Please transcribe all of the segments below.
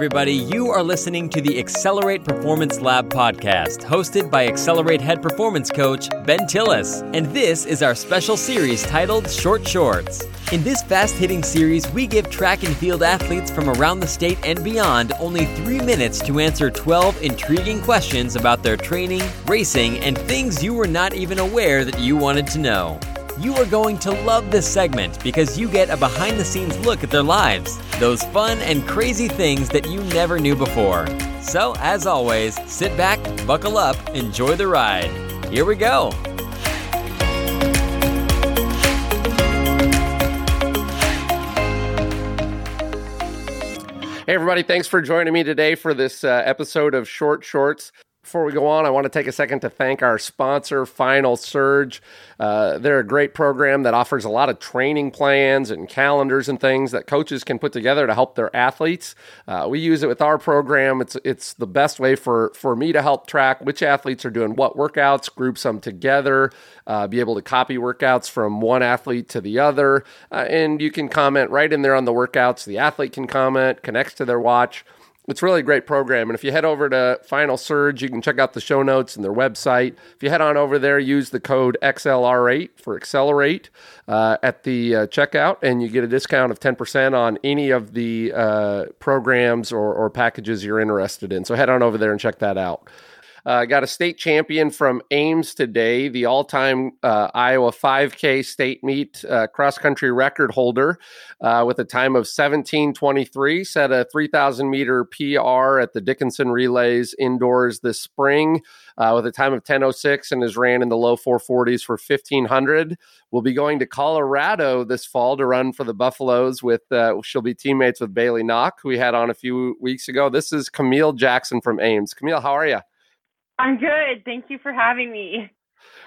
everybody. You are listening to the Accelerate Performance Lab podcast, hosted by Accelerate head performance coach Ben Tillis. And this is our special series titled Short Shorts. In this fast hitting series, we give track and field athletes from around the state and beyond only three minutes to answer 12 intriguing questions about their training, racing, and things you were not even aware that you wanted to know. You are going to love this segment because you get a behind the scenes look at their lives, those fun and crazy things that you never knew before. So, as always, sit back, buckle up, enjoy the ride. Here we go. Hey, everybody, thanks for joining me today for this uh, episode of Short Shorts. Before we go on, I want to take a second to thank our sponsor, Final Surge. Uh, they're a great program that offers a lot of training plans and calendars and things that coaches can put together to help their athletes. Uh, we use it with our program. It's it's the best way for for me to help track which athletes are doing what workouts, group some together, uh, be able to copy workouts from one athlete to the other, uh, and you can comment right in there on the workouts. The athlete can comment, connects to their watch. It's really a great program. And if you head over to Final Surge, you can check out the show notes and their website. If you head on over there, use the code XLR8 for Accelerate uh, at the uh, checkout, and you get a discount of 10% on any of the uh, programs or, or packages you're interested in. So head on over there and check that out. Uh, got a state champion from Ames today, the all time uh, Iowa 5K state meet uh, cross country record holder uh, with a time of 1723. Set a 3,000 meter PR at the Dickinson Relays indoors this spring uh, with a time of 1006 and has ran in the low 440s for 1500. We'll be going to Colorado this fall to run for the Buffaloes with, uh, she'll be teammates with Bailey Knock, who we had on a few weeks ago. This is Camille Jackson from Ames. Camille, how are you? I'm good. Thank you for having me.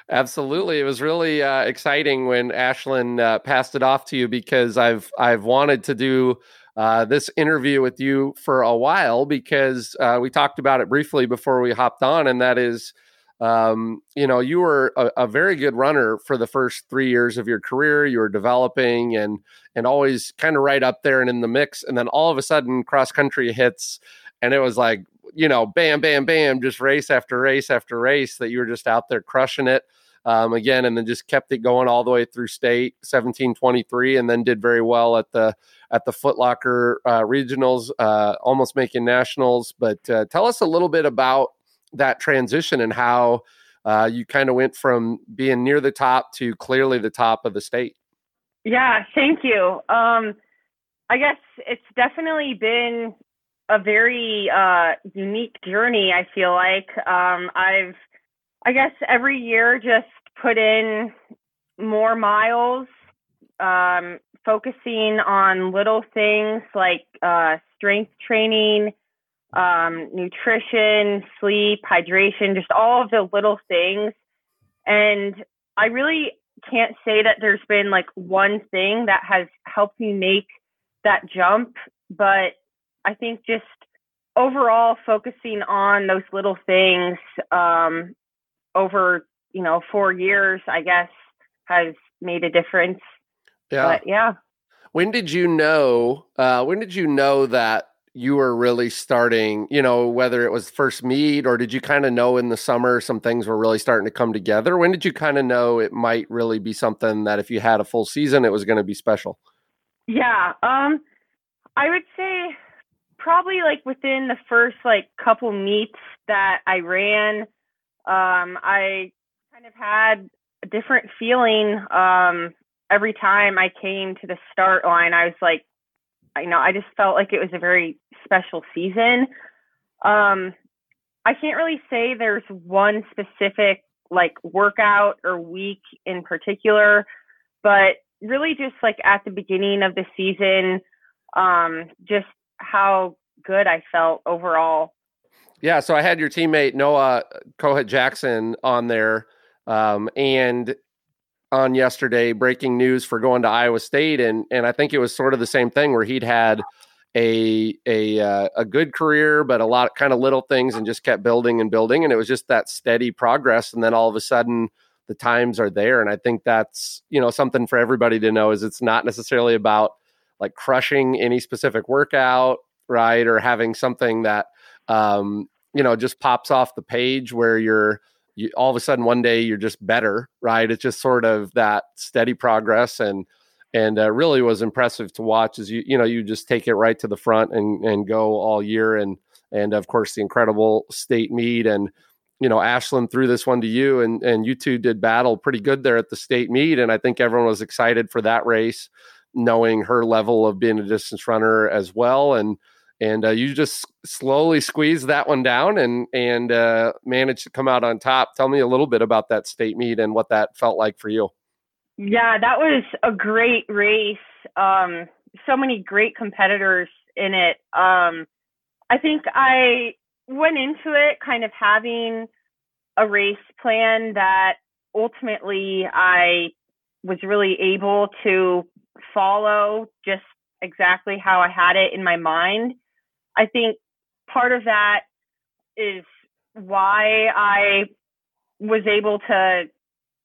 Absolutely, it was really uh, exciting when Ashlyn uh, passed it off to you because I've I've wanted to do uh, this interview with you for a while because uh, we talked about it briefly before we hopped on, and that is, um, you know, you were a, a, very good runner for the first three years of your career. You were developing and and always kind of right up there and in the mix, and then all of a sudden, cross country hits, and it was like you know, bam, bam, bam, just race after race after race that you were just out there crushing it. Um, again, and then just kept it going all the way through state 1723, and then did very well at the at the Footlocker uh, regionals, uh, almost making nationals. But uh, tell us a little bit about that transition and how uh, you kind of went from being near the top to clearly the top of the state. Yeah, thank you. Um, I guess it's definitely been a very uh, unique journey. I feel like um, I've, I guess, every year just put in more miles, um, focusing on little things like uh, strength training, um, nutrition, sleep, hydration, just all of the little things. And I really can't say that there's been like one thing that has helped me make that jump, but I think just overall focusing on those little things um, over you know four years, I guess, has made a difference. Yeah, but, yeah. When did you know? Uh, when did you know that you were really starting? You know, whether it was first meet or did you kind of know in the summer some things were really starting to come together? When did you kind of know it might really be something that if you had a full season, it was going to be special? Yeah, um, I would say probably like within the first like couple meets that I ran, um, I kind of had a different feeling um, every time I came to the start line. I was like, you know, I just felt like it was a very special season. Um, I can't really say there's one specific like workout or week in particular, but really just like at the beginning of the season, um, just how good I felt overall. Yeah, so I had your teammate Noah Kohut Jackson on there, um, and on yesterday, breaking news for going to Iowa State, and and I think it was sort of the same thing where he'd had a a uh, a good career, but a lot of kind of little things, and just kept building and building, and it was just that steady progress, and then all of a sudden the times are there, and I think that's you know something for everybody to know is it's not necessarily about like crushing any specific workout right? Or having something that, um, you know, just pops off the page where you're, you, all of a sudden one day you're just better, right? It's just sort of that steady progress and, and uh, really was impressive to watch as you, you know, you just take it right to the front and, and go all year. And, and of course the incredible state meet and, you know, Ashlyn threw this one to you and, and you two did battle pretty good there at the state meet. And I think everyone was excited for that race, knowing her level of being a distance runner as well. And, and uh, you just slowly squeeze that one down and, and uh, managed to come out on top. Tell me a little bit about that state meet and what that felt like for you. Yeah, that was a great race. Um, so many great competitors in it. Um, I think I went into it kind of having a race plan that ultimately I was really able to follow just exactly how I had it in my mind. I think part of that is why I was able to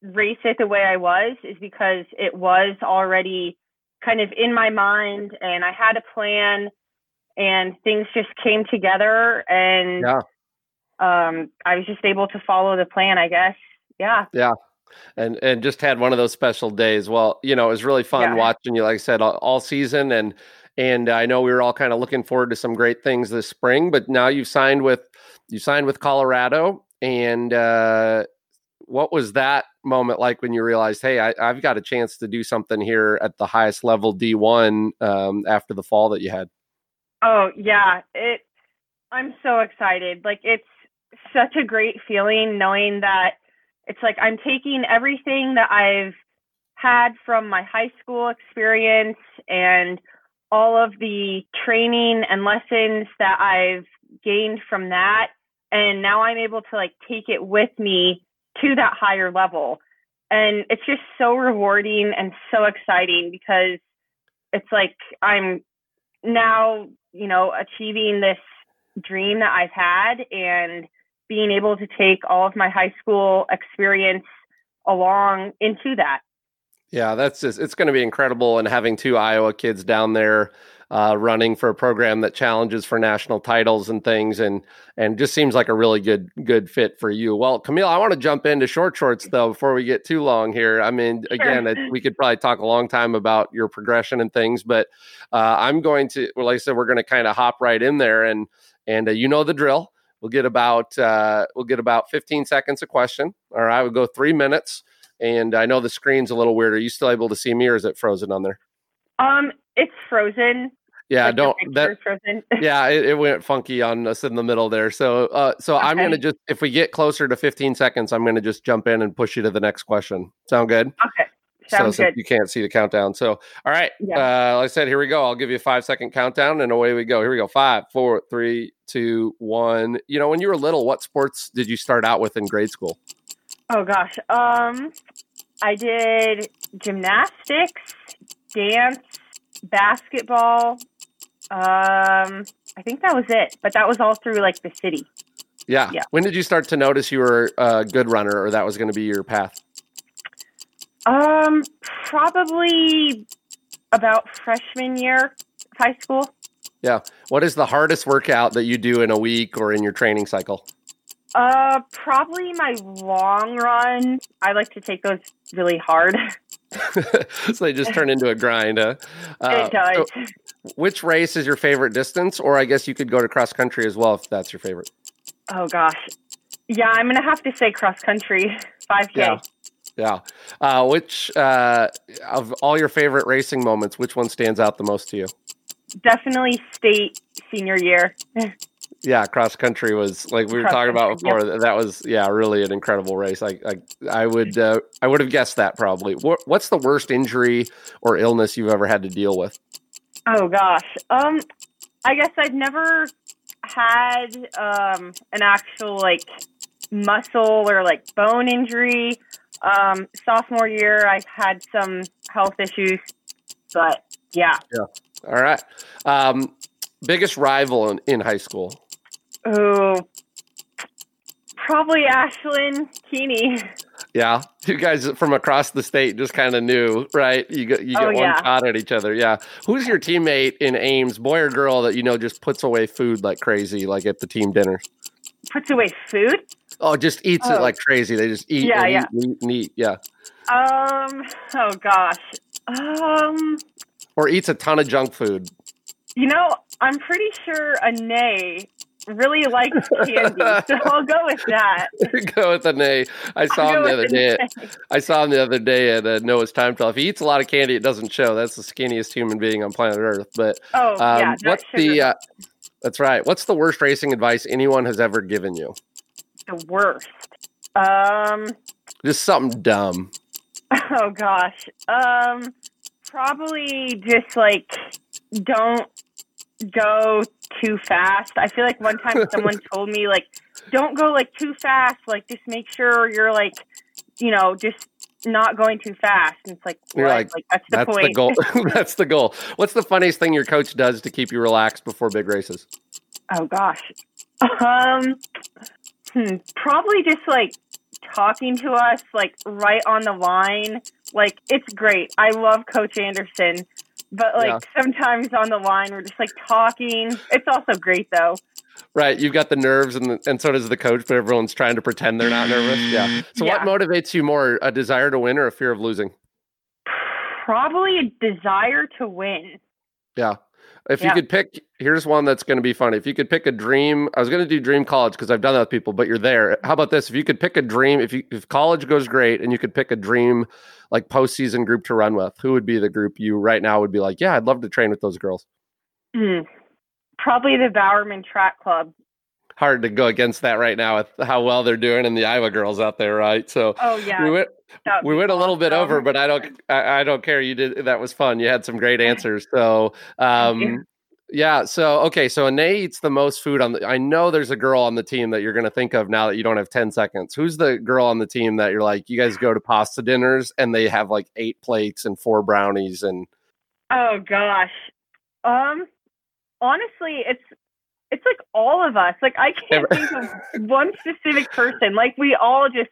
race it the way I was is because it was already kind of in my mind and I had a plan and things just came together and yeah. um, I was just able to follow the plan, I guess. Yeah. Yeah. And and just had one of those special days. Well, you know, it was really fun yeah. watching you, like I said, all, all season, and and I know we were all kind of looking forward to some great things this spring. But now you've signed with you signed with Colorado, and uh, what was that moment like when you realized, hey, I, have got a chance to do something here at the highest level D one um, after the fall that you had? Oh yeah, it. I'm so excited. Like it's such a great feeling knowing that it's like I'm taking everything that I've had from my high school experience and all of the training and lessons that I've gained from that and now I'm able to like take it with me to that higher level. And it's just so rewarding and so exciting because it's like I'm now you know, achieving this dream that I've had and being able to take all of my high school experience along into that. Yeah, that's just, it's going to be incredible. And having two Iowa kids down there uh, running for a program that challenges for national titles and things, and and just seems like a really good good fit for you. Well, Camille, I want to jump into short shorts though before we get too long here. I mean, sure. again, it, we could probably talk a long time about your progression and things, but uh, I'm going to, well, like I said, we're going to kind of hop right in there, and and uh, you know the drill. We'll get about uh, we'll get about 15 seconds a question. All right, we'll go three minutes. And I know the screen's a little weird. Are you still able to see me, or is it frozen on there? Um, it's frozen. Yeah, like don't that. yeah, it, it, went funky on us in the middle there. So, uh, so okay. I'm gonna just if we get closer to 15 seconds, I'm gonna just jump in and push you to the next question. Sound good? Okay. Sounds so, good. you can't see the countdown. So, all right. Yeah. Uh, like I said, here we go. I'll give you a five second countdown and away we go. Here we go. Five, four, three, two, one. You know, when you were little, what sports did you start out with in grade school? Oh gosh. Um, I did gymnastics, dance, basketball, um, I think that was it, but that was all through like the city. Yeah. yeah. When did you start to notice you were a good runner, or that was going to be your path? Um, probably about freshman year of high school. Yeah. What is the hardest workout that you do in a week or in your training cycle? Uh, probably my long run. I like to take those really hard. so they just turn into a grind. Huh? Uh, it does. So which race is your favorite distance? Or I guess you could go to cross country as well if that's your favorite. Oh gosh, yeah, I'm gonna have to say cross country, five k. Yeah. Yeah. Uh, which uh, of all your favorite racing moments, which one stands out the most to you? Definitely state senior year. yeah, cross country was like we were cross talking country, about before. Yeah. That was yeah, really an incredible race. I I, I would uh, I would have guessed that probably. What, what's the worst injury or illness you've ever had to deal with? Oh gosh. Um I guess I've never had um an actual like muscle or like bone injury. Um sophomore year I had some health issues, but yeah. Yeah. All right. Um biggest rival in, in high school? Oh, probably Ashlyn Keeney. Yeah, you guys from across the state just kind of knew, right? You get you get Oh, one yeah. shot at each other. Yeah. Who's your teammate in Ames, boy or girl, that you know just puts away food like crazy, like at the team dinner? Puts away food. Oh, just eats it Oh. like crazy. They just eat Yeah, yeah. eat eat eat. Yeah. Um. Oh gosh. Um. Or eats a ton of junk food. You know, I'm pretty sure Anae really likes candy, so I'll go with that. Go with nay. I saw I'll him the other day. Anae. I saw him the other day at uh, Noah's Time Trial. If he eats a lot of candy, it doesn't show. That's the skinniest human being on planet Earth. But Oh um, yeah, what's sugar. the? Uh, that's right. What's the worst racing advice anyone has ever given you? the worst? Um. Just something dumb. Oh gosh. Um. Probably just like don't go too fast. I feel like one time someone told me like don't go like too fast. Like just make sure you're like you know just not going too fast. And it's like You're what? like, that's the That's point. the goal. That's the goal. What's the funniest thing your coach does to keep you relaxed before big races? Oh gosh. Um hmm, probably just like talking to us like right on the line. Like it's great. I love Coach Anderson. But like sometimes on the line we're just like talking. It's also great though. Right, you've got the nerves, and the, and so does the coach, but everyone's trying to pretend they're not nervous. Yeah. So, Yeah. what motivates you more, a desire to win or a fear of losing? Probably a desire to win. Yeah. If you could pick, here's one that's going to be funny. If you could pick a dream, I was going to do dream college because I've done that with people, but you're there. How about this? If you could pick a dream, if you if college goes great and you could pick a dream like postseason group to run with, who would be the group you right now would be like, yeah, I'd love to train with those girls. Hmm. Probably the Bowerman Track Club. Hard to go against that right now with how well they're doing and the Iowa girls out there, right? So Oh yeah. we went we went a little bit over, but I don't I, I don't care. You did that was fun. You had some great answers. So um yeah, so okay, so Anae eats the most food on the I know there's a girl on the team that you're gonna think of now that you don't have 10 seconds. Who's the girl on the team that you're like, you guys go to pasta dinners and they have like eight plates and four brownies and Oh gosh. Um honestly, it's it's like all of us. Like I can't think of one specific person. Like we all just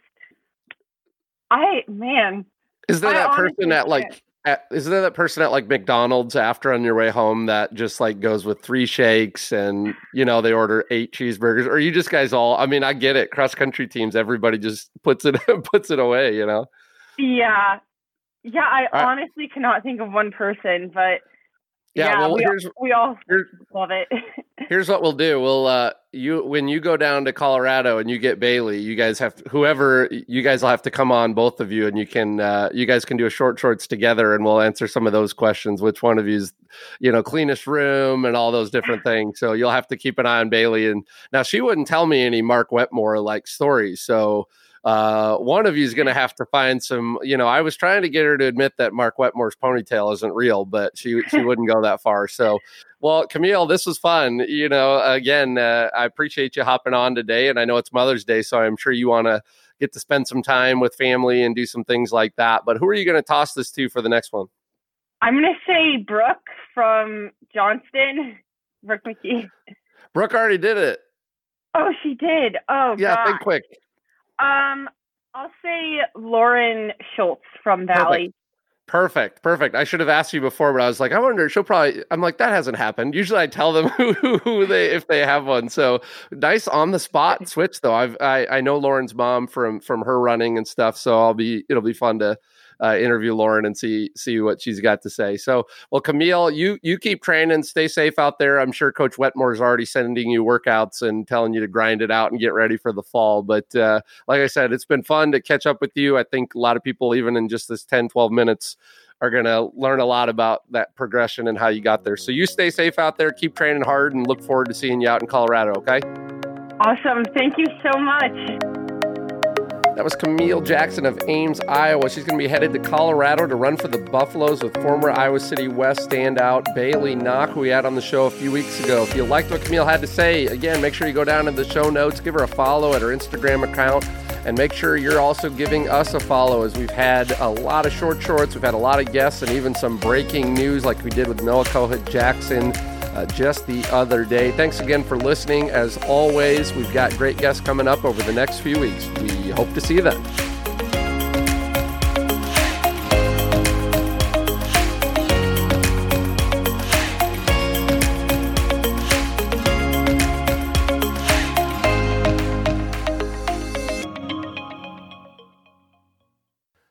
I man. is there I that person at like at, is there that person at like McDonald's after on your way home that just like goes with three shakes and you know they order eight cheeseburgers or you just guys all I mean I get it cross country teams everybody just puts it puts it away you know Yeah. Yeah, I All right. honestly cannot think of one person, but yeah, yeah, well we, here's we all love it. here's what we'll do. We'll uh you when you go down to Colorado and you get Bailey you guys have whoever you guys will have to come on both of you and you can uh you guys can do a short shorts together and we'll answer some of those questions. Which one of you's you know cleanest room and all those different things. So you'll have to keep an eye on Bailey. And now she wouldn't tell me any Mark Wetmore like stories. So uh, one of you is going to have to find some. You know, I was trying to get her to admit that Mark Wetmore's ponytail isn't real, but she she wouldn't go that far. So, well, Camille, this was fun. You know, again, uh, I appreciate you hopping on today, and I know it's Mother's Day, so I'm sure you want to get to spend some time with family and do some things like that. But who are you going to toss this to for the next one? I'm gonna say Brooke from Johnston. Brooke McKee. Brooke already did it. Oh, she did. Oh Yeah, god. think quick. Um, I'll say Lauren Schultz from Valley. Perfect, perfect. I should have asked you before, but I was like, I wonder. She'll probably. I'm like, that hasn't happened. Usually, I tell them who, who they if they have one. So nice on the spot switch, though. I've I, I know Lauren's mom from from her running and stuff. So I'll be it'll be fun to uh, interview Lauren and see see what she's got to say. So well, Camille, you you keep training, stay safe out there. I'm sure Coach Wetmore is already sending you workouts and telling you to grind it out and get ready for the fall. But uh, like I said, it's been fun to catch up with you. I think a lot of people, even in just this 10, 12 minutes, are going to learn a lot about that progression and how you got there. So you stay safe out there, keep training hard, and look forward to seeing you out in Colorado. Okay. Awesome. Thank you so much. That was Camille Jackson of Ames, Iowa. She's going to be headed to Colorado to run for the Buffaloes with former Iowa City West standout Bailey Knock, who we had on the show a few weeks ago. If you liked what Camille had to say, again, make sure you go down to the show notes, give her a follow at her Instagram account, and make sure you're also giving us a follow as we've had a lot of short shorts, we've had a lot of guests, and even some breaking news like we did with Noah Kohut Jackson uh, just the other day. Thanks again for listening. As always, we've got great guests coming up over the next few weeks. We hope to see you then.